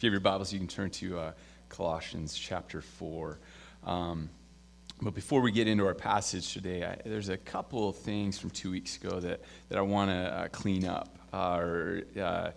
If you have your Bibles, you can turn to uh, Colossians chapter 4. Um, but before we get into our passage today, I, there's a couple of things from two weeks ago that, that I want to uh, clean up. Uh, or uh,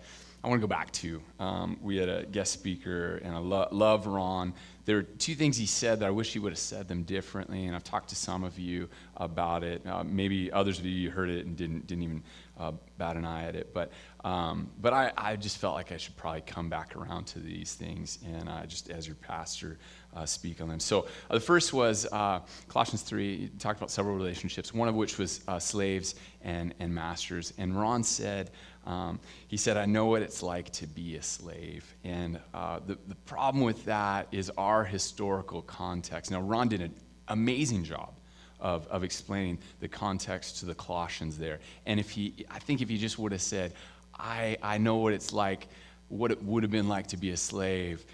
I want to go back to. Um, we had a guest speaker, and I lo- love Ron. There are two things he said that I wish he would have said them differently, and I've talked to some of you about it. Uh, maybe others of you heard it and didn't, didn't even uh, bat an eye at it. But, um, but I, I just felt like I should probably come back around to these things and uh, just as your pastor uh, speak on them. So uh, the first was uh, Colossians 3, talked about several relationships, one of which was uh, slaves and, and masters. And Ron said, um, he said, I know what it's like to be a slave. And the, the problem with that is our historical context. Now, Ron did an amazing job of, of explaining the context to the Colossians there. And if he, I think if he just would have said, I, I know what it's like, what it would have been like to be a slave,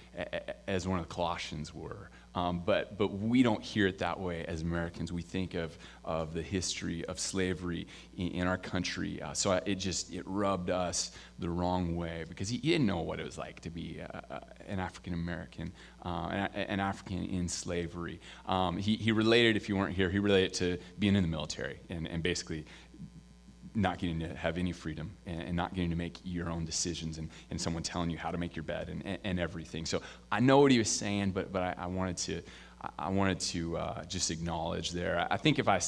as one of the Colossians were. Um, but, but we don't hear it that way as Americans. We think of, of the history of slavery in, in our country. Uh, so it just it rubbed us the wrong way because he, he didn't know what it was like to be an African American, uh, an, an, African in slavery. Um, he, he related, if you weren't here, he related to being in the military and, and basically not getting to have any freedom and, and, not getting to make your own decisions and, and someone telling you how to make your bed and, and, and everything. So I know what he was saying, but, but I, I wanted to, I wanted to uh, just acknowledge there. I think if I,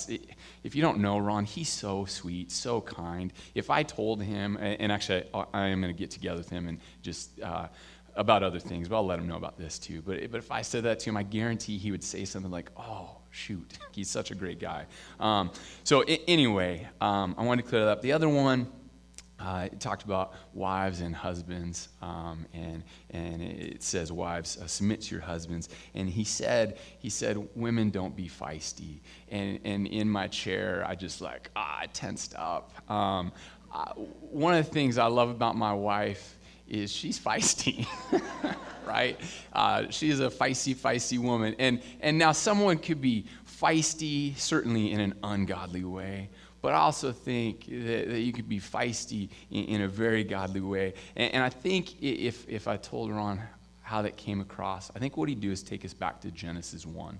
if you don't know Ron, he's so sweet, so kind. If I told him, and actually I, I am going to get together with him and just uh, about other things, but I'll let him know about this too. But, but if I said that to him, I guarantee he would say something like, "Oh, shoot, he's such a great guy. Um, so, I- anyway, um, I wanted to clear that up. The other one, uh, it talked about wives and husbands, um, and and it says, "Wives, uh, submit to your husbands." And he said, he said, "Women don't be feisty." And and in my chair, I just like ah, I tensed up. Um, I, one of the things I love about my wife is she's feisty. right? Uh, she is a feisty, feisty woman. And, and now someone could be feisty, certainly in an ungodly way, but I also think that, that you could be feisty in, in a very godly way. And, and, I think if, if I told Ron how that came across, I think what he'd do is take us back to Genesis 1.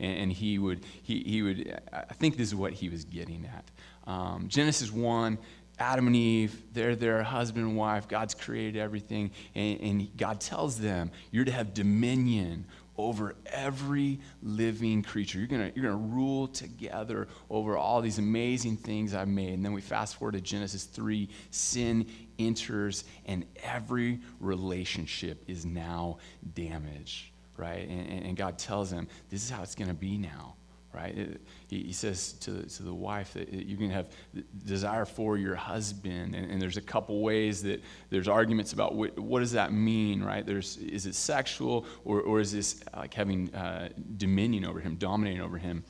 And, and he, would, he, he would, I think this is what he was getting at. Um, Genesis 1, Adam and Eve, they're their husband and wife. God's created everything. And, and, God tells them, you're to have dominion over every living creature. You're going you're going to rule together over all these amazing things I've made. And then we fast forward to Genesis 3 sin enters, and every relationship is now damaged, right? And, and God tells them, this is how it's going to be now right? It, he, he, says to, to the wife that you can have desire for your husband, and, and, there's a couple ways that there's arguments about what, what does that mean, right? There's is it sexual or, or is this like having uh, dominion over him, dominating over him?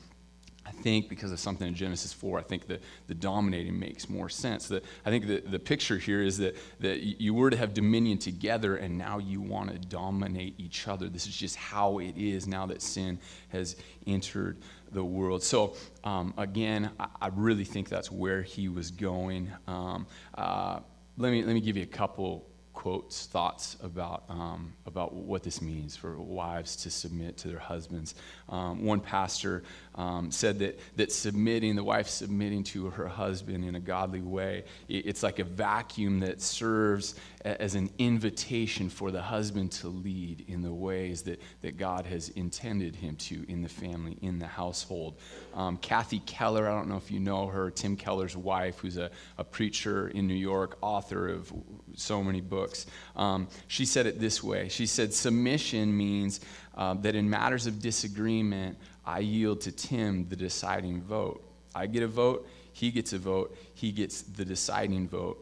I think because of something in Genesis 4, I think that the dominating makes more sense. That I think the, the picture here is that, that you were to have dominion together and now you want to dominate each other. This is just how it is now that sin has entered the world. So, um, again, I, I, really think that's where he was going. Um, uh, let, me, let me give you a couple quotes, thoughts about, um, about what this means for wives to submit to their husbands. Um, one pastor um, said that, that submitting, the wife submitting to her husband in a godly way, it's like a vacuum that serves as an invitation for the husband to lead in the ways that, that God has intended him to in the family, in the household. Um, Kathy Keller, I don't know if you know her, Tim Keller's wife, who's a, a preacher in New York, author of so many books, um, she said it this way She said, Submission means uh, that in matters of disagreement, I yield to Tim the deciding vote. I get a vote, he gets a vote, he gets the deciding vote.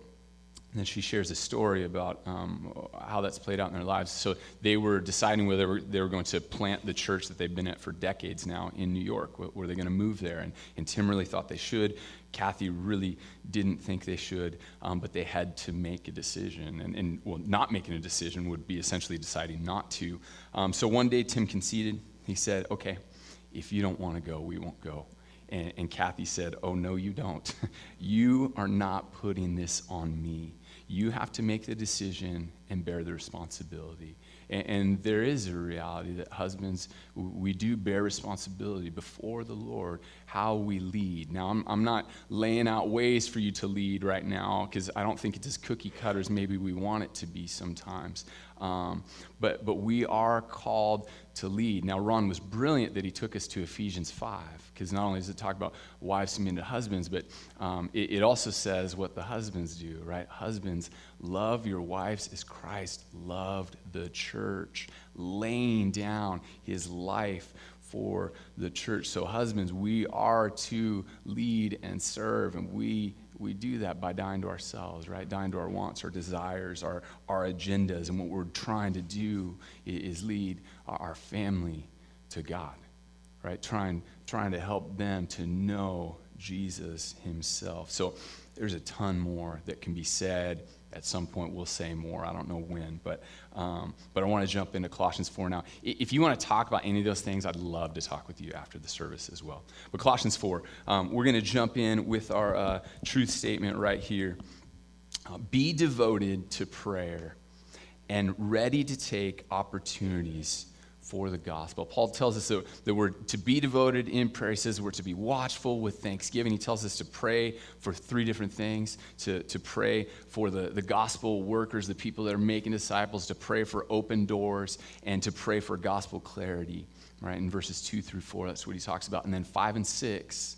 And then she shares a story about um, how that's played out in their lives. So they were deciding whether they were, they were, going to plant the church that they've been at for decades now in New York. Were they going to move there? And, and Tim really thought they should. Kathy really didn't think they should, um, but they had to make a decision. And, and, well, not making a decision would be essentially deciding not to. Um, so one day Tim conceded. He said, Okay, if you don't want to go, we won't go. And, and Kathy said, Oh, no, you don't. you are not putting this on me you have to make the decision, and bear the responsibility. And, and, there is a reality that husbands, we do bear responsibility before the Lord how we lead. Now, I'm, I'm not laying out ways for you to lead right now because I don't think it's as cookie cutters maybe we want it to be sometimes. Um, but, but we are called to lead. Now, Ron was brilliant that he took us to Ephesians 5, because not only does it talk about wives submitting to husbands, but um, it, it, also says what the husbands do, right? Husbands, love your wives as Christ loved the church, laying down his life for the church. So, husbands, we are to lead and serve, and we we do that by dying to ourselves, right? Dying to our wants, our desires, our, our agendas. And what we're trying to do is lead our family to God, right? Trying, trying to help them to know Jesus himself. So there's a ton more that can be said at some point we'll say more. I don't know when, but um, but I want to jump into Colossians 4 now. If you want to talk about any of those things, I'd love to talk with you after the service as well. But Colossians 4, um, we're going to jump in with our uh, truth statement right here. Uh, be devoted to prayer and ready to take opportunities for the gospel. Paul tells us that, we're to be devoted in prayer. He says we're to be watchful with thanksgiving. He tells us to pray for three different things to, to pray for the, the gospel workers, the people that are making disciples, to pray for open doors, and to pray for gospel clarity. Right? In verses 2 through 4, that's what he talks about. And then 5 and 6,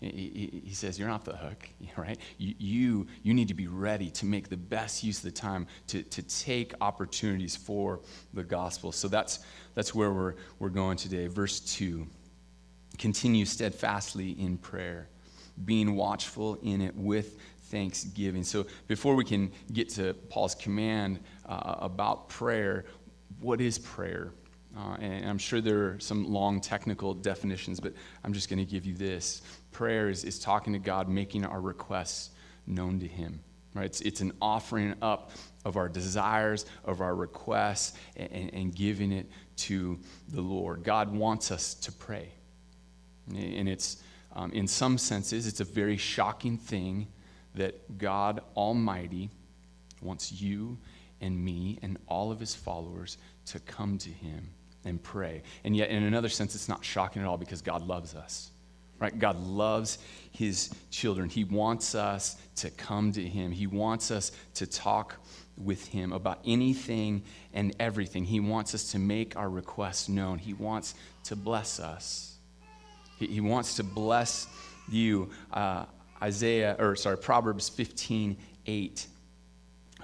he, he says, You're not the hook, right? You, you, you need to be ready to make the best use of the time to, to take opportunities for the gospel. So that's, that's where we're, we're going today. Verse 2 Continue steadfastly in prayer, being watchful in it with thanksgiving. So before we can get to Paul's command uh, about prayer, what is prayer? Uh, and I'm sure there are some long technical definitions, but I'm just going to give you this. Prayer is, is talking to God, making our requests known to Him. Right? It's, it's an offering up of our desires, of our requests, and, and giving it to the Lord. God wants us to pray. And it's, um, in some senses, it's a very shocking thing that God Almighty wants you and me and all of his followers to come to him and pray. And yet, in another sense, it's not shocking at all because God loves us. Right? God loves his children. He wants us to come to him. He wants us to talk with him about anything and everything. He wants us to make our requests known. He wants to bless us. He, he wants to bless you. Uh, Isaiah, or sorry, Proverbs 15, 8.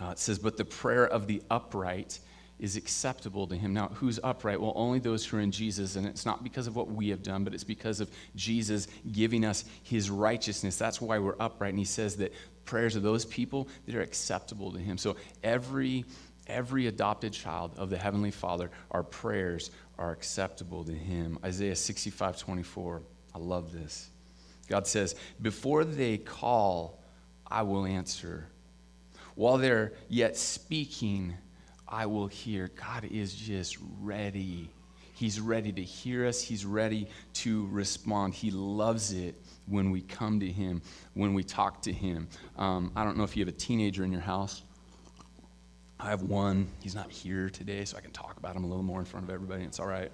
Uh, it says, But the prayer of the upright is acceptable to him. Now, who's upright? Well, only those who are in Jesus. And it's not because of what we have done, but it's because of Jesus giving us his righteousness. That's why we're upright. And he says that prayers of those people that are acceptable to him. So every every adopted child of the heavenly Father, our prayers are acceptable to him. Isaiah 65, 24. I love this. God says, Before they call, I will answer. While they're yet speaking, I will hear. God is just ready. He's ready to hear us, He's ready to respond. He loves it when we come to Him, when we talk to Him. Um, I don't know if you have a teenager in your house. I have one. He's not here today, so I can talk about him a little more in front of everybody. It's all right.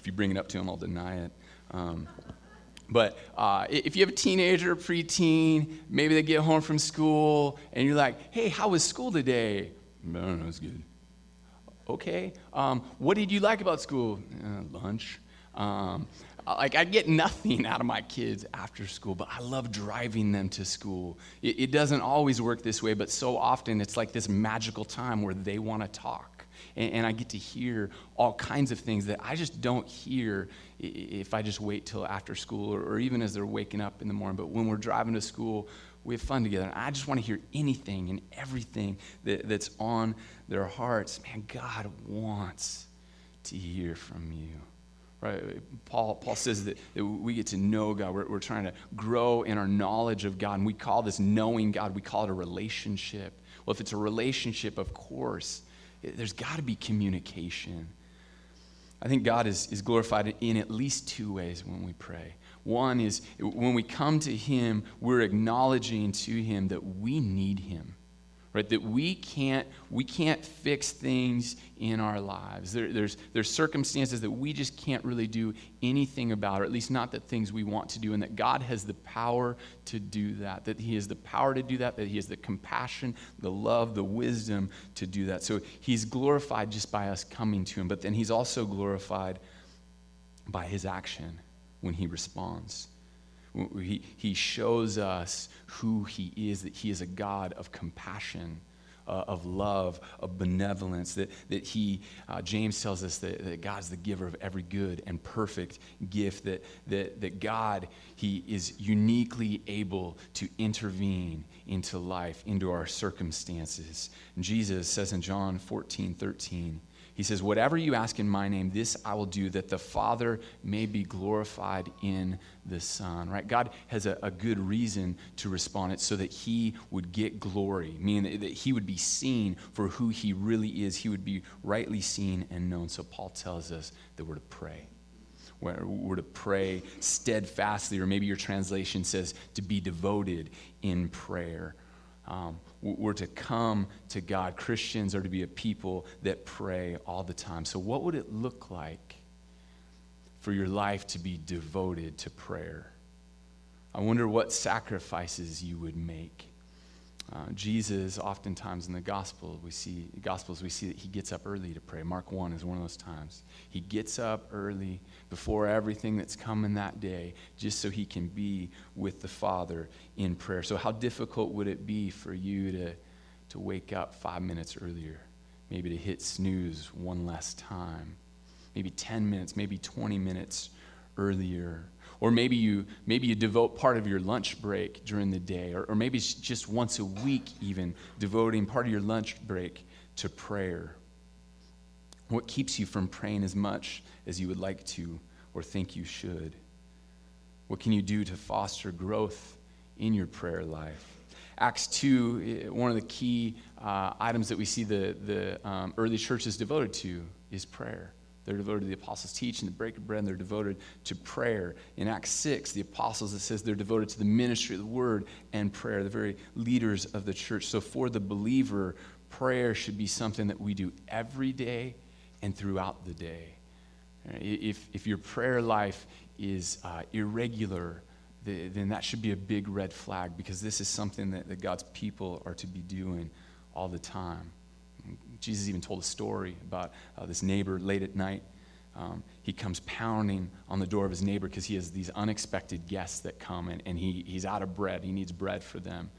If you bring it up to him, I'll deny it. Um, but uh, if you have a teenager, preteen, maybe they get home from school, and you're like, hey, how was school today? I don't know, it's good okay. Um, what did you like about school? Uh, lunch. Um, like I get nothing out of my kids after school, but I love driving them to school. It, it doesn't always work this way, but so often it's like this magical time where they want to talk. And, and I get to hear all kinds of things that I just don't hear if I just wait till after school or, or even as they're waking up in the morning. But when we're driving to school, we have fun together. And I just want to hear anything and everything that, that's on their hearts. Man, God wants to hear from you. Right? Paul, Paul says that, that we get to know God. We're, we're trying to grow in our knowledge of God. And we call this knowing God, we call it a relationship. Well, if it's a relationship, of course, there's got to be communication. I think God is, is glorified in at least two ways when we pray. One is when we come to Him, we're acknowledging to Him that we need Him. Right that we can't we can't fix things in our lives. There, there's there's circumstances that we just can't really do anything about or at least not the things we want to do and that god has the power to do that that he has the power to do that that he has the compassion the love the wisdom to do that. So he's glorified just by us coming to him but then he's also glorified by his action when he responds he, he shows us who he is, that he is a God of compassion, uh, of love, of benevolence, that, that he, uh, James tells us that, that God is the giver of every good and perfect gift, that, that, that God, he is uniquely able to intervene into life, into our circumstances. And Jesus says in John 14, 13, he says, Whatever you ask in my name, this I will do, that the Father may be glorified in the Son. Right? God has a, a good reason to respond it so that he would get glory, meaning that he would be seen for who he really is. He would be rightly seen and known. So Paul tells us that we're to pray. We're, we're to pray steadfastly, or maybe your translation says to be devoted in prayer. Um, we're to come to God. Christians are to be a people that pray all the time. So, what would it look like for your life to be devoted to prayer? I wonder what sacrifices you would make. Uh, Jesus, oftentimes in the gospel, we see gospels, we see that he gets up early to pray. Mark one is one of those times. He gets up early before everything that's coming that day, just so he can be with the Father in prayer. So, how difficult would it be for you to to wake up five minutes earlier? Maybe to hit snooze one less time. Maybe 10 minutes, maybe 20 minutes earlier or maybe you, maybe you devote part of your lunch break during the day, or, or maybe just once a week, even devoting part of your lunch break to prayer. What keeps you from praying as much as you would like to or think you should? What can you do to foster growth in your prayer life? Acts 2, eh, one of the key uh, items that we see the, the um, early churches devoted to is prayer. They're devoted to the apostles' teaching, the break of bread, and they're devoted to prayer. In Acts 6, the apostles, it says they're devoted to the ministry of the word and prayer, the very leaders of the church. So for the believer, prayer should be something that we do every day and throughout the day. If, if your prayer life is uh, irregular, then that should be a big red flag because this is something that, that God's people are to be doing all the time. Jesus even told a story about uh, this neighbor late at night. Um, he comes pounding on the door of his neighbor because he has these unexpected guests that come and, and he, he's out of bread. He needs bread for them.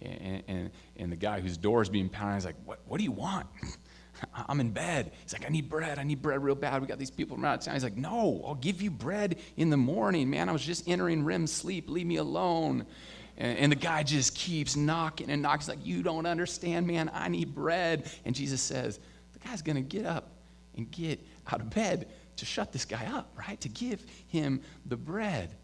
And, and, and the guy whose door is being pounded is like, What, what do you want? I'm in bed. He's like, I need bread. I need bread real bad. We got these people from out of town. He's like, No, I'll give you bread in the morning. Man, I was just entering REM sleep. Leave me alone. And, and the guy just keeps knocking and knocking. He's like, You don't understand, man. I need bread. And Jesus says, The guy's going to get up and get out of bed to shut this guy up, right? To give him the bread.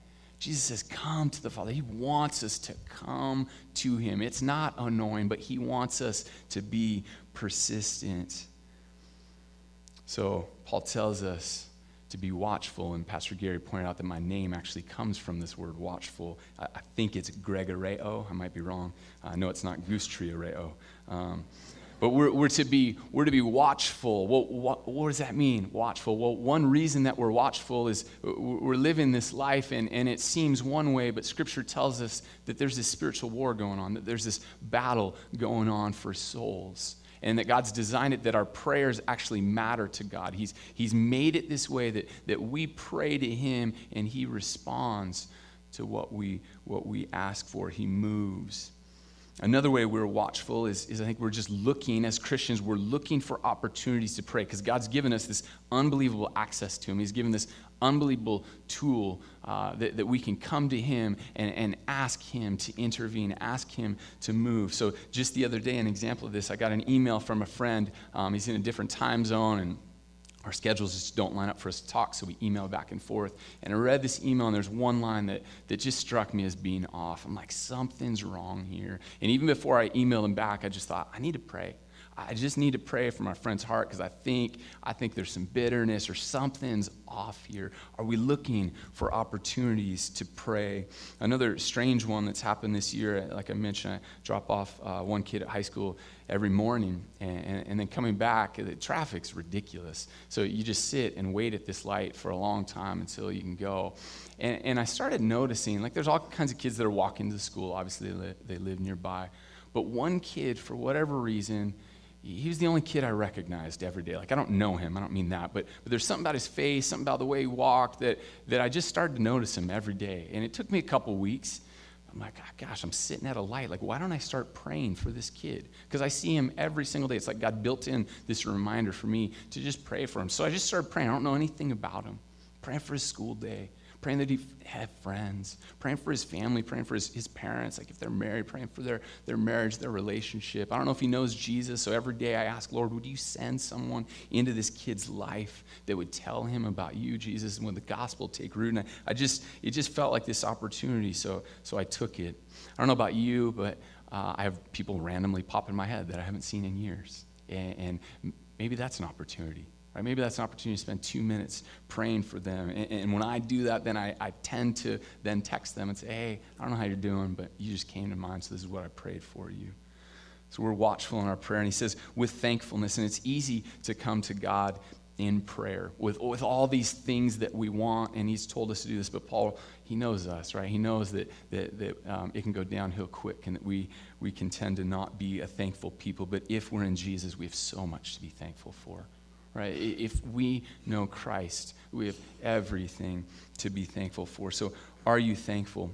Jesus says, Come to the Father. He wants us to come to Him. It's not annoying, but He wants us to be persistent. So, Paul tells us to be watchful. And Pastor Gary pointed out that my name actually comes from this word watchful. I, I think it's Gregoreo. I might be wrong. I know it's not Goose Trioreo. Um, but we're, we're, to be, we're to be watchful. Well, what, what, does that mean, watchful? Well, one reason that we're watchful is we're living this life and, and it seems one way, but Scripture tells us that there's this spiritual war going on, that there's this battle going on for souls and that God's designed it that our prayers actually matter to God. He's, he's made it this way that, that we pray to Him and He responds to what we, what we ask for. He moves. Another way we're watchful is, is I think we're just looking, as Christians, we're looking for opportunities to pray because God's given us this unbelievable access to Him. He's given this unbelievable tool uh, that, that we can come to Him and, and ask Him to intervene, ask Him to move. So, just the other day, an example of this, I got an email from a friend. Um, he's in a different time zone, and our schedules just don't line up for us to talk, so we email back and forth. And I read this email, and there's one line that, that just struck me as being off. I'm like, something's wrong here. And even before I emailed him back, I just thought, I need to pray. I just need to pray for my friend's heart because I think, I think there's some bitterness or something's off here. Are we looking for opportunities to pray? Another strange one that's happened this year, like I mentioned, I drop off uh, one kid at high school every morning, and, and, and, then coming back, the traffic's ridiculous. So you just sit and wait at this light for a long time until you can go. And, and I started noticing, like, there's all kinds of kids that are walking to school. Obviously, they, li- they live nearby. But one kid, for whatever reason, he was the only kid I recognized every day. Like, I don't know him, I don't mean that, but, but there's something about his face, something about the way he walked that, that I just started to notice him every day. And it took me a couple weeks. I'm like, oh, gosh, I'm sitting at a light. Like, why don't I start praying for this kid? Because I see him every single day. It's like God built in this reminder for me to just pray for him. So I just started praying. I don't know anything about him. Praying for his school day, praying that he have friends, praying for his family, praying for his, his parents, like if they're married, praying for their, their marriage, their relationship. I don't know if he knows Jesus, so every day I ask, Lord, would you send someone into this kid's life that would tell him about you, Jesus, and would the gospel take root? And I, I just, it just felt like this opportunity, so, so I took it. I don't know about you, but uh, I have people randomly pop in my head that I haven't seen in years. and, and maybe that's an opportunity Right? Maybe that's an opportunity to spend two minutes praying for them. And, and when I do that, then I, I, tend to then text them and say, hey, I don't know how you're doing, but you just came to mind, so this is what I prayed for you. So we're watchful in our prayer. And he says, with thankfulness. And it's easy to come to God in prayer with, with all these things that we want. And he's told us to do this. But Paul, he knows us, right? He knows that, that, that um, it can go downhill quick and that we, we can tend to not be a thankful people. But if we're in Jesus, we have so much to be thankful for right? If we know Christ, we have everything to be thankful for. So, are you thankful,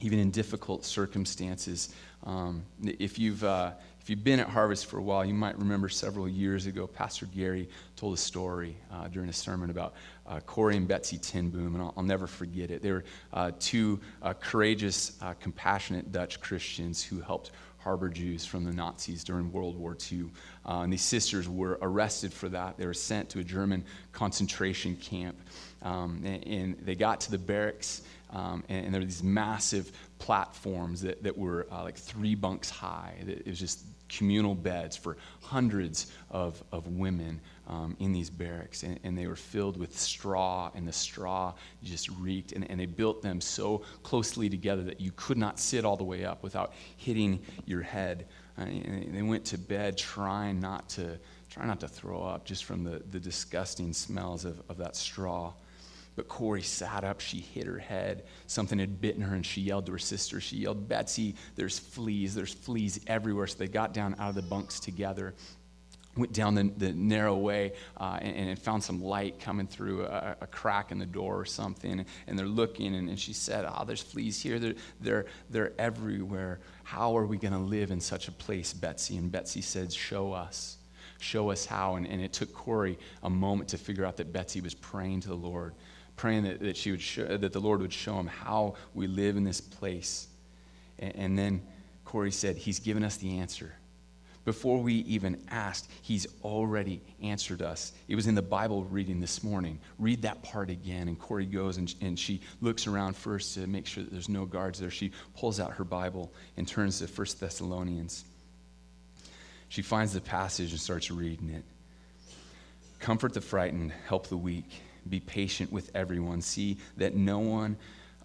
even in difficult circumstances? Um, if you've uh, if you've been at Harvest for a while, you might remember several years ago, Pastor Gary told a story uh, during a sermon about uh, Corrie and Betsy ten Boom, and I'll, I'll never forget it. They were uh, two uh, courageous, uh, compassionate Dutch Christians who helped harbor Jews from the Nazis during World War II. Uh, and these sisters were arrested for that. They were sent to a German concentration camp. Um, and, and, they got to the barracks, um, and, and, there were these massive platforms that, that were uh, like three bunks high. It was just communal beds for hundreds of, of women um, in these barracks. And, and, they were filled with straw, and the straw just reeked. And, and they built them so closely together that you could not sit all the way up without hitting your head. Uh, and they went to bed trying not to, trying not to throw up just from the, the disgusting smells of, of that straw. But Corrie sat up. She hit her head. Something had bitten her, and she yelled to her sister. She yelled, Betsy, there's fleas. There's fleas everywhere. So they got down out of the bunks together, went down the, the narrow way, uh, and, and, found some light coming through a, a, crack in the door or something. And they're looking, and, and she said, Oh, there's fleas here. They're, they're, they're everywhere. How are we going to live in such a place, Betsy? And Betsy said, Show us show us how. And, and, it took Corrie a moment to figure out that Betsy was praying to the Lord praying that, that, she would that the Lord would show him how we live in this place. And, and then Corrie said, He's given us the answer. Before we even asked, He's already answered us. It was in the Bible reading this morning. Read that part again. And Corrie goes and, and she looks around first to make sure that there's no guards there. She pulls out her Bible and turns to 1 Thessalonians. She finds the passage and starts reading it. Comfort the frightened, help the weak be patient with everyone. See that no one,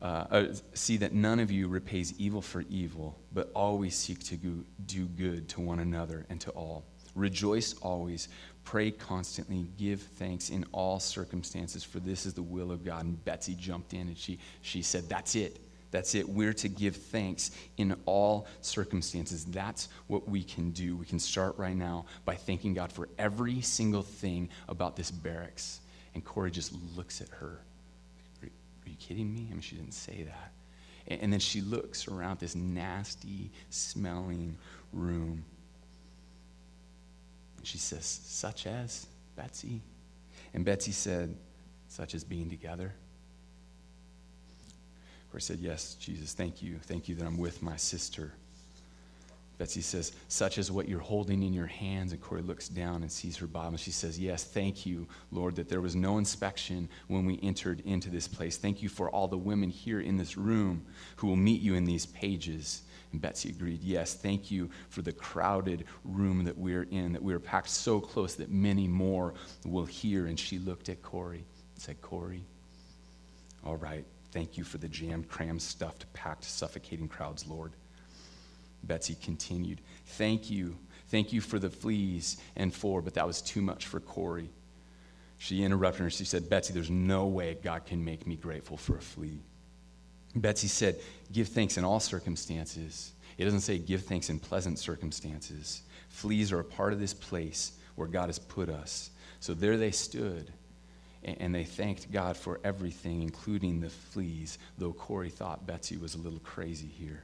uh, see that none of you repays evil for evil, but always seek to do good to one another and to all. Rejoice always, pray constantly, give thanks in all circumstances, for this is the will of God. And Betsy jumped in and she, she said, That's it. That's it. We're to give thanks in all circumstances. That's what we can do. We can start right now by thanking God for every single thing about this barracks. And Corrie just looks at her. Are, you kidding me? I mean, she didn't say that. And, and then she looks around this nasty smelling room. And she says, Such as Betsy? And Betsy said, Such as being together. Corrie said, Yes, Jesus, thank you. Thank you that I'm with my sister. Betsy says, such as what you're holding in your hands. And Corrie looks down and sees her Bible. And she says, Yes, thank you, Lord, that there was no inspection when we entered into this place. Thank you for all the women here in this room who will meet you in these pages. And Betsy agreed, Yes, thank you for the crowded room that we're in, that we're packed so close that many more will hear. And she looked at Corrie and said, Corrie, all right, thank you for the jammed, crammed, stuffed, packed, suffocating crowds, Lord. Betsy continued, Thank you. Thank you for the fleas and for, but that was too much for Corrie. She interrupted her. She said, Betsy, there's no way God can make me grateful for a flea. Betsy said, Give thanks in all circumstances. It doesn't say give thanks in pleasant circumstances. Fleas are a part of this place where God has put us. So there they stood, and they thanked God for everything, including the fleas, though Corrie thought Betsy was a little crazy here.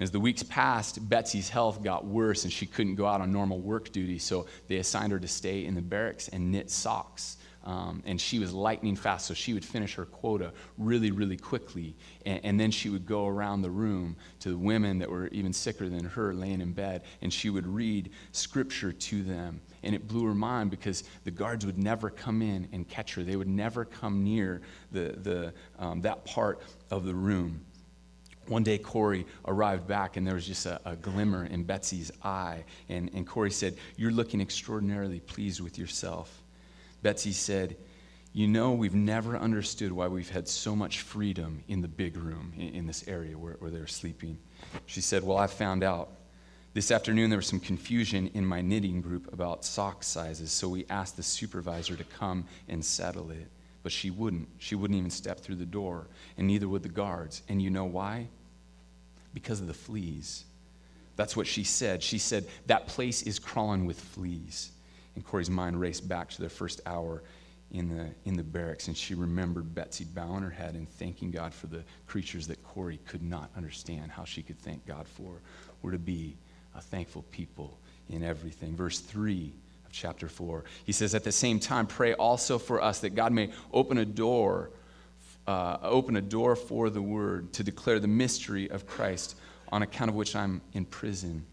As the weeks passed, Betsy's health got worse, and she couldn't go out on normal work duty, so they assigned her to stay in the barracks and knit socks. Um, and she was lightning fast, so she would finish her quota really, really quickly. And, and, then she would go around the room to the women that were even sicker than her laying in bed, and she would read scripture to them. And it blew her mind because the guards would never come in and catch her, they would never come near the, the, um, that part of the room. One day, Corrie arrived back, and there was just a, a glimmer in Betsy's eye. And, and Corrie said, You're looking extraordinarily pleased with yourself. Betsy said, You know, we've never understood why we've had so much freedom in the big room in, in this area where, where they're sleeping. She said, Well, I found out. This afternoon, there was some confusion in my knitting group about sock sizes, so we asked the supervisor to come and settle it. But she wouldn't. She wouldn't even step through the door, and neither would the guards. And you know why? Because of the fleas. That's what she said. She said, That place is crawling with fleas. And Corrie's mind raced back to their first hour in the, in the barracks, and she remembered Betsy bowing her head and thanking God for the creatures that Corrie could not understand how she could thank God for. We're to be a thankful people in everything. Verse 3 of chapter 4, he says, At the same time, pray also for us that God may open a door. Uh, open a door for the word to declare the mystery of Christ, on account of which I'm in prison,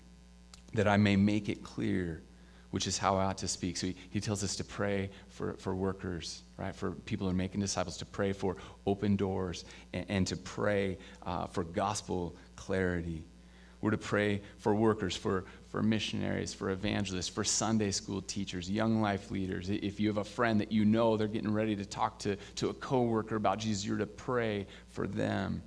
that I may make it clear which is how I ought to speak. So he, he tells us to pray for, for workers, right? For people who are making disciples, to pray for open doors and, and to pray uh, for gospel clarity. We're to pray for workers, for, for missionaries, for evangelists, for Sunday school teachers, young life leaders. If you have a friend that you know they're getting ready to talk to, to a coworker about Jesus, you're to pray for them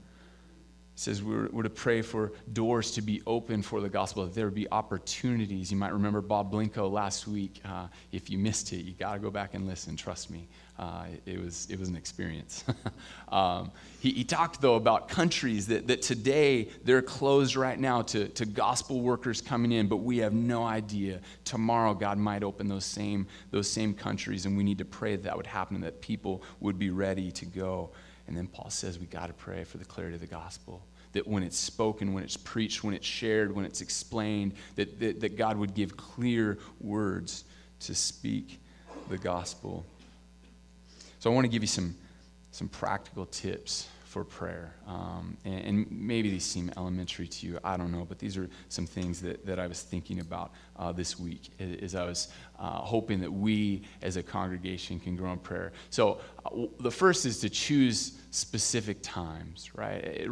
says we're, we're, to pray for doors to be open for the gospel, that there be opportunities. You might remember Bob Blinko last week. Uh, if you missed it, you got to go back and listen. Trust me, uh, it, was, it was an experience. um, he, he, talked, though, about countries that, that today they're closed right now to, to gospel workers coming in, but we have no idea. Tomorrow, God might open those same, those same countries, and we need to pray that that would happen and that people would be ready to go. And then Paul says we got to pray for the clarity of the gospel that when it's spoken, when it's preached, when it's shared, when it's explained, that, that, that God would give clear words to speak the gospel. So I want to give you some, some practical tips for prayer. Um, and, and, maybe these seem elementary to you, I don't know, but these are some things that, that I was thinking about uh, this week as I was uh, hoping that we as a congregation can grow in prayer. So uh, the first is to choose specific times, right? It,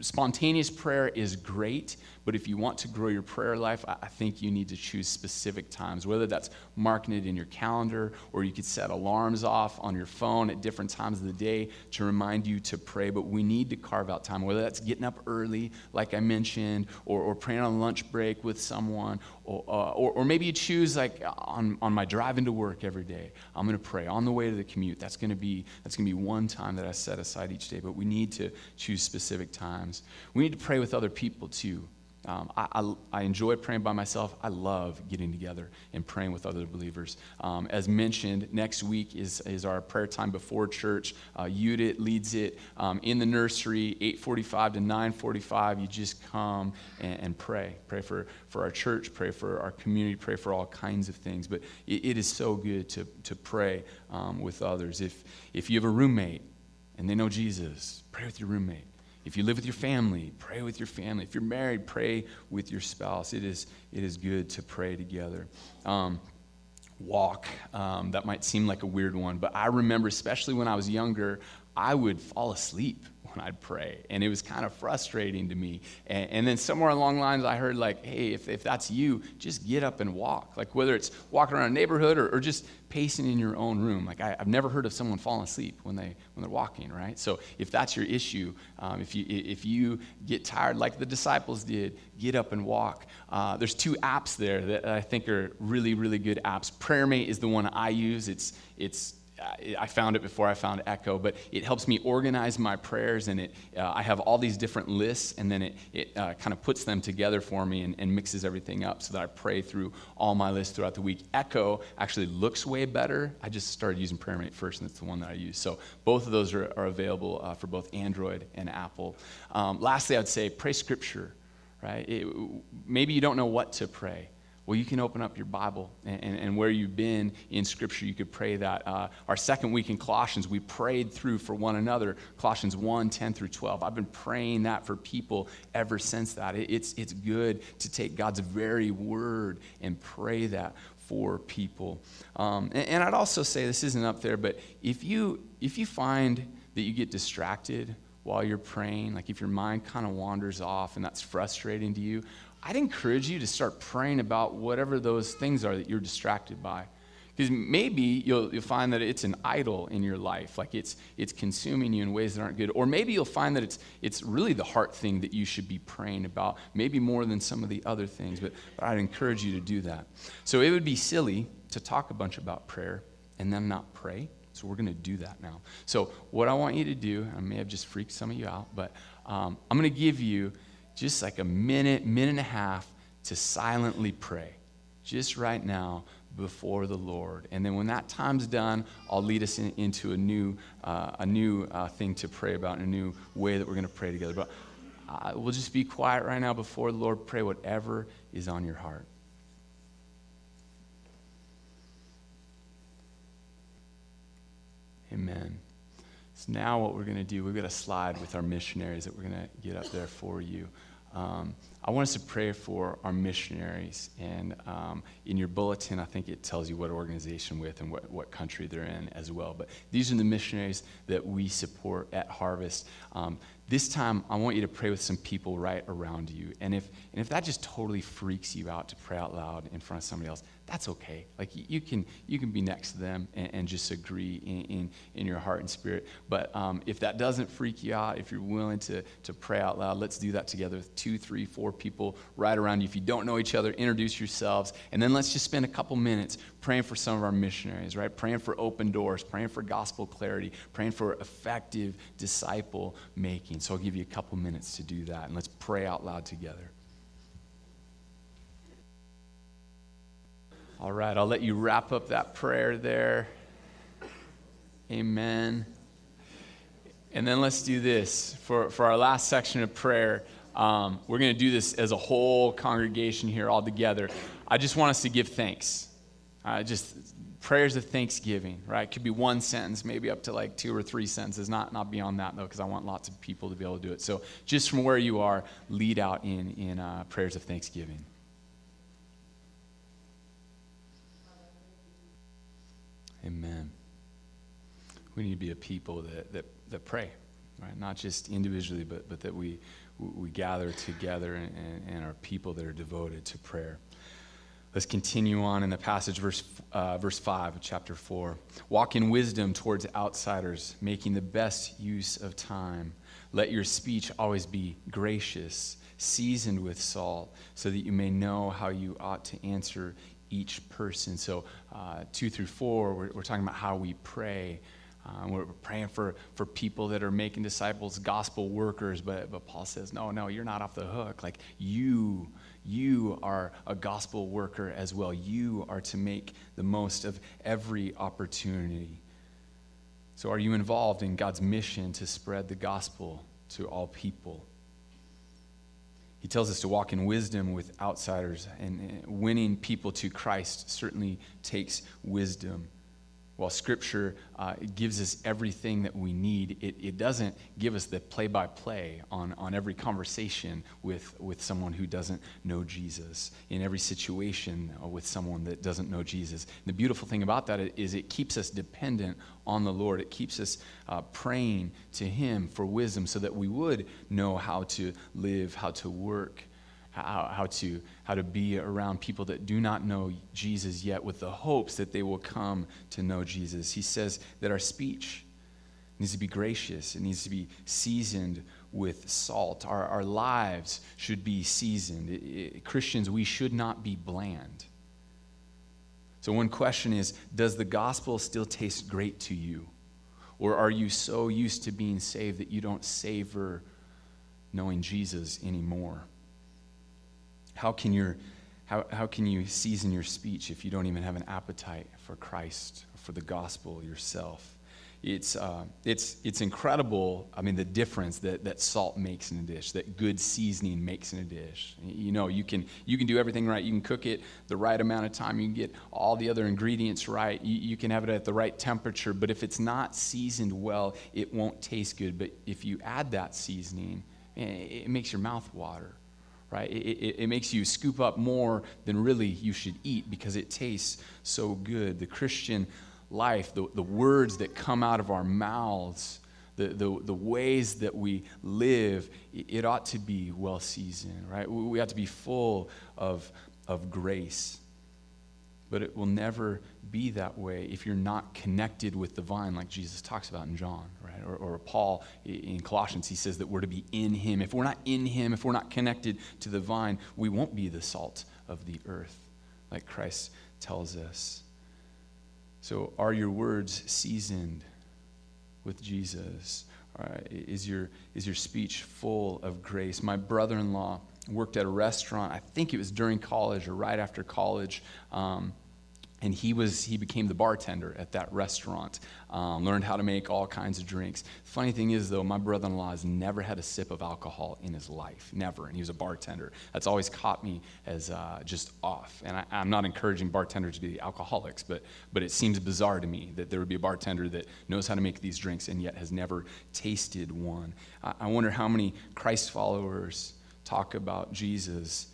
spontaneous prayer is great, but if you want to grow your prayer life, I think you need to choose specific times, whether that's marking it in your calendar or you could set alarms off on your phone at different times of the day to remind you to pray. But we need to carve out time, whether that's getting up early, like I mentioned, or, or praying on lunch break with someone, or, uh, or, or, maybe you choose like on, on my drive into work every day, I'm going to pray on the way to the commute. That's going to be that's going to be one time that I set aside each day. But we need to choose specific times. We need to pray with other people too. Um, I, I, I, enjoy praying by myself. I love getting together and praying with other believers. Um, as mentioned, next week is, is our prayer time before church. Uh, Udit leads it um, in the nursery, 8.45 to 9.45. You just come and, and, pray. Pray for, for our church, pray for our community, pray for all kinds of things. But it, it is so good to, to pray um, with others. If, if you have a roommate and they know Jesus, pray with your roommate. If you live with your family, pray with your family. If you're married, pray with your spouse. It is, it is good to pray together. Um, walk, um, that might seem like a weird one, but I remember, especially when I was younger, I would fall asleep when I'd pray. And it was kind of frustrating to me. And, and, then somewhere along the lines, I heard, like, hey, if, if that's you, just get up and walk. Like, whether it's walking around a neighborhood or, or just pacing in your own room. Like, I, have never heard of someone falling asleep when, they, when they're walking, right? So if that's your issue, um, if, you, if you get tired like the disciples did, get up and walk. Uh, there's two apps there that I think are really, really good apps. PrayerMate is the one I use. It's, it's I found it before I found Echo, but it helps me organize my prayers, and it, uh, I have all these different lists, and then it, it uh, kind of puts them together for me and, and, mixes everything up so that I pray through all my lists throughout the week. Echo actually looks way better. I just started using PrayerMate first, and it's the one that I use. So both of those are, are available uh, for both Android and Apple. Um, lastly, I would say pray Scripture, right? It, maybe you don't know what to pray. Well, you can open up your Bible and, and, and where you've been in Scripture, you could pray that. Uh, our second week in Colossians, we prayed through for one another, Colossians 1 10 through 12. I've been praying that for people ever since that. It, it's, it's good to take God's very word and pray that for people. Um, and, and I'd also say this isn't up there, but if you, if you find that you get distracted while you're praying, like if your mind kind of wanders off and that's frustrating to you, I'd encourage you to start praying about whatever those things are that you're distracted by. Because maybe you'll, you'll find that it's an idol in your life, like it's, it's consuming you in ways that aren't good. Or maybe you'll find that it's, it's really the heart thing that you should be praying about, maybe more than some of the other things. But, but I'd encourage you to do that. So it would be silly to talk a bunch about prayer and then not pray. So we're going to do that now. So what I want you to do, I may have just freaked some of you out, but um, I'm going to give you just like a minute, minute and a half to silently pray, just right now before the Lord. And then when that time's done, I'll lead us in, into a new, uh, a new uh, thing to pray about, a new way that we're going to pray together. But uh, we'll just be quiet right now before the Lord. Pray whatever is on your heart. Amen. So now what we're going to do, we've got a slide with our missionaries that we're going to get up there for you. Um, I want us to pray for our missionaries. And um, in your bulletin, I think it tells you what organization with and what, what country they're in as well. But these are the missionaries that we support at Harvest. Um, this time, I want you to pray with some people right around you. And if, and if that just totally freaks you out to pray out loud in front of somebody else, that's okay. Like you can you can be next to them and, and just agree in, in, in, your heart and spirit. But um, if that doesn't freak you out, if you're willing to, to pray out loud, let's do that together with two, three, four people right around you. If you don't know each other, introduce yourselves. And then let's just spend a couple minutes praying for some of our missionaries, right? Praying for open doors, praying for gospel clarity, praying for effective disciple making. So I'll give you a couple minutes to do that. And let's pray out loud together. All right, I'll let you wrap up that prayer there. Amen. And then let's do this. For, for our last section of prayer, um, we're going to do this as a whole congregation here all together. I just want us to give thanks. Uh, just prayers of thanksgiving, right? Could be one sentence, maybe up to like two or three sentences, not, not beyond that, though, because I want lots of people to be able to do it. So just from where you are, lead out in, in uh, prayers of thanksgiving. Amen. We need to be a people that, that, that pray, right? Not just individually, but, but that we, we gather together and, and, are people that are devoted to prayer. Let's continue on in the passage, verse, uh, verse 5 of chapter 4. Walk in wisdom towards outsiders, making the best use of time. Let your speech always be gracious, seasoned with salt, so that you may know how you ought to answer each person. So, uh, two through four, we're, we're, talking about how we pray. Um, we're praying for, for people that are making disciples, gospel workers. But, but Paul says, no, no, you're not off the hook. Like, you, you are a gospel worker as well. You are to make the most of every opportunity. So, are you involved in God's mission to spread the gospel to all people? He tells us to walk in wisdom with outsiders, and winning people to Christ certainly takes wisdom. While Scripture uh, gives us everything that we need, it, it doesn't give us the play by play on on every conversation with, with someone who doesn't know Jesus, in every situation uh, with someone that doesn't know Jesus. And the beautiful thing about that is it keeps us dependent on the Lord. It keeps us uh, praying to Him for wisdom so that we would know how to live, how to work how, how, to, how to be around people that do not know Jesus yet with the hopes that they will come to know Jesus. He says that our speech needs to be gracious, it needs to be seasoned with salt. Our, our lives should be seasoned. It, it, Christians, we should not be bland. So, one question is Does the gospel still taste great to you? Or are you so used to being saved that you don't savor knowing Jesus anymore? How can, your, how, how can you season your speech if you don't even have an appetite for Christ, for the gospel yourself? It's, uh, it's, it's incredible, I mean, the difference that, that salt makes in a dish, that good seasoning makes in a dish. You know, you can, you can do everything right. You can cook it the right amount of time. You can get all the other ingredients right. You, you can have it at the right temperature. But if it's not seasoned well, it won't taste good. But if you add that seasoning, it, it makes your mouth water right? It, it, it, makes you scoop up more than really you should eat because it tastes so good. The Christian life, the, the words that come out of our mouths, the, the, the ways that we live, it, ought to be well seasoned, right? We, we ought to be full of, of grace. But it will never be that way if you're not connected with the vine, like Jesus talks about in John, right? Or, or, Paul in Colossians, he says that we're to be in him. If we're not in him, if we're not connected to the vine, we won't be the salt of the earth, like Christ tells us. So, are your words seasoned with Jesus? Uh, is, your, is your speech full of grace? My brother in law, worked at a restaurant. I think it was during college or right after college. Um, and he was he became the bartender at that restaurant um, learned how to make all kinds of drinks funny thing is though my brother-in-law has never had a sip of alcohol in his life never and he was a bartender that's always caught me as uh, just off and I, am not encouraging bartenders to be alcoholics but but it seems bizarre to me that there would be a bartender that knows how to make these drinks and yet has never tasted one I, I wonder how many christ followers talk about Jesus,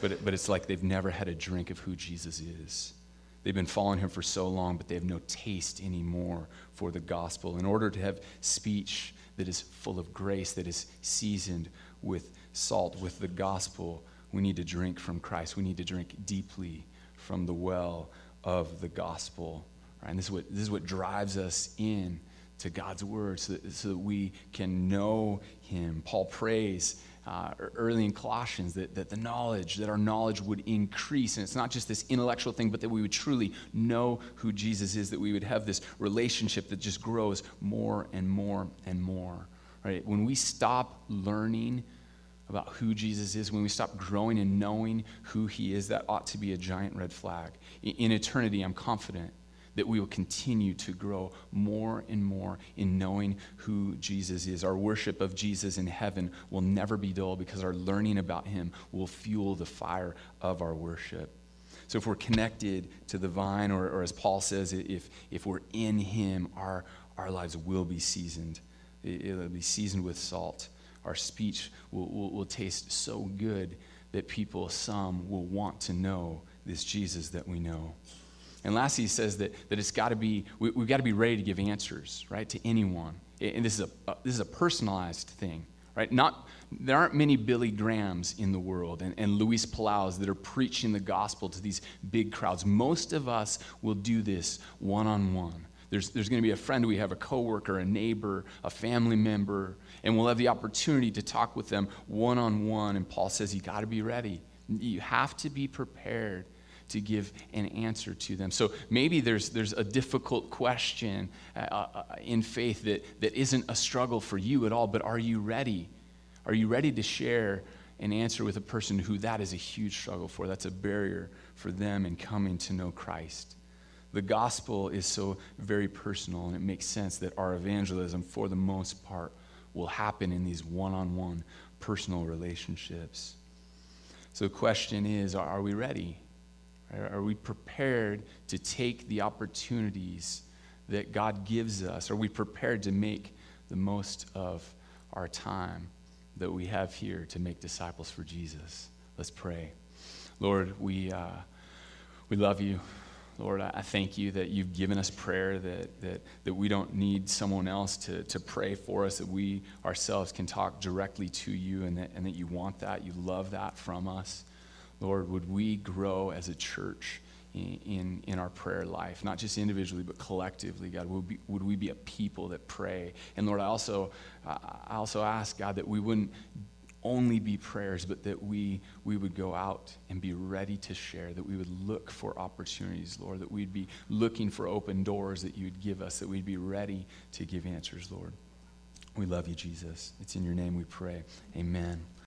but, it, but it's like they've never had a drink of who Jesus is. They've been following him for so long, but they have no taste anymore for the gospel. In order to have speech that is full of grace, that is seasoned with salt, with the gospel, we need to drink from Christ. We need to drink deeply from the well of the gospel. Right? And this is what, this is what drives us in to God's word so that, so that we can know him. Paul prays uh, early in Colossians that, that the knowledge, that our knowledge would increase. And it's not just this intellectual thing, but that we would truly know who Jesus is, that we would have this relationship that just grows more and more and more. Right? When we stop learning about who Jesus is, when we stop growing and knowing who he is, that ought to be a giant red flag. In eternity, I'm confident that we will continue to grow more and more in knowing who Jesus is. Our worship of Jesus in heaven will never be dull because our learning about him will fuel the fire of our worship. So if we're connected to the vine, or, or as Paul says, if, if we're in him, our, our lives will be seasoned. It, will be seasoned with salt. Our speech will, will, will taste so good that people, some, will want to know this Jesus that we know. And lastly, he says that, that it's got to be, we, have got to be ready to give answers, right, to anyone. And this is a, this is a personalized thing, right? Not, there aren't many Billy Grahams in the world and, and Luis Palaus that are preaching the gospel to these big crowds. Most of us will do this one on one. There's, there's going to be a friend we have, a coworker, a neighbor, a family member, and we'll have the opportunity to talk with them one on one. And Paul says, You got to be ready. You have to be prepared to give an answer to them. So maybe there's, there's a difficult question uh, uh, in faith that, that isn't a struggle for you at all, but are you ready? Are you ready to share an answer with a person who that is a huge struggle for? That's a barrier for them in coming to know Christ. The gospel is so very personal, and it makes sense that our evangelism, for the most part, will happen in these one on one personal relationships. So the question is are we ready? Are we prepared to take the opportunities that God gives us? Are we prepared to make the most of our time that we have here to make disciples for Jesus? Let's pray. Lord, we, uh, we love you. Lord, I thank you that you've given us prayer, that, that, that we don't need someone else to, to pray for us, that we ourselves can talk directly to you, and that, and that you want that, you love that from us. Lord, would we grow as a church in, in, in our prayer life, not just individually, but collectively, God? Would, be, would we be a people that pray? And Lord, I also, I also ask, God, that we wouldn't only be prayers, but that we, we would go out and be ready to share, that we would look for opportunities, Lord, that we'd be looking for open doors that you would give us, that we'd be ready to give answers, Lord. We love you, Jesus. It's in your name we pray. Amen.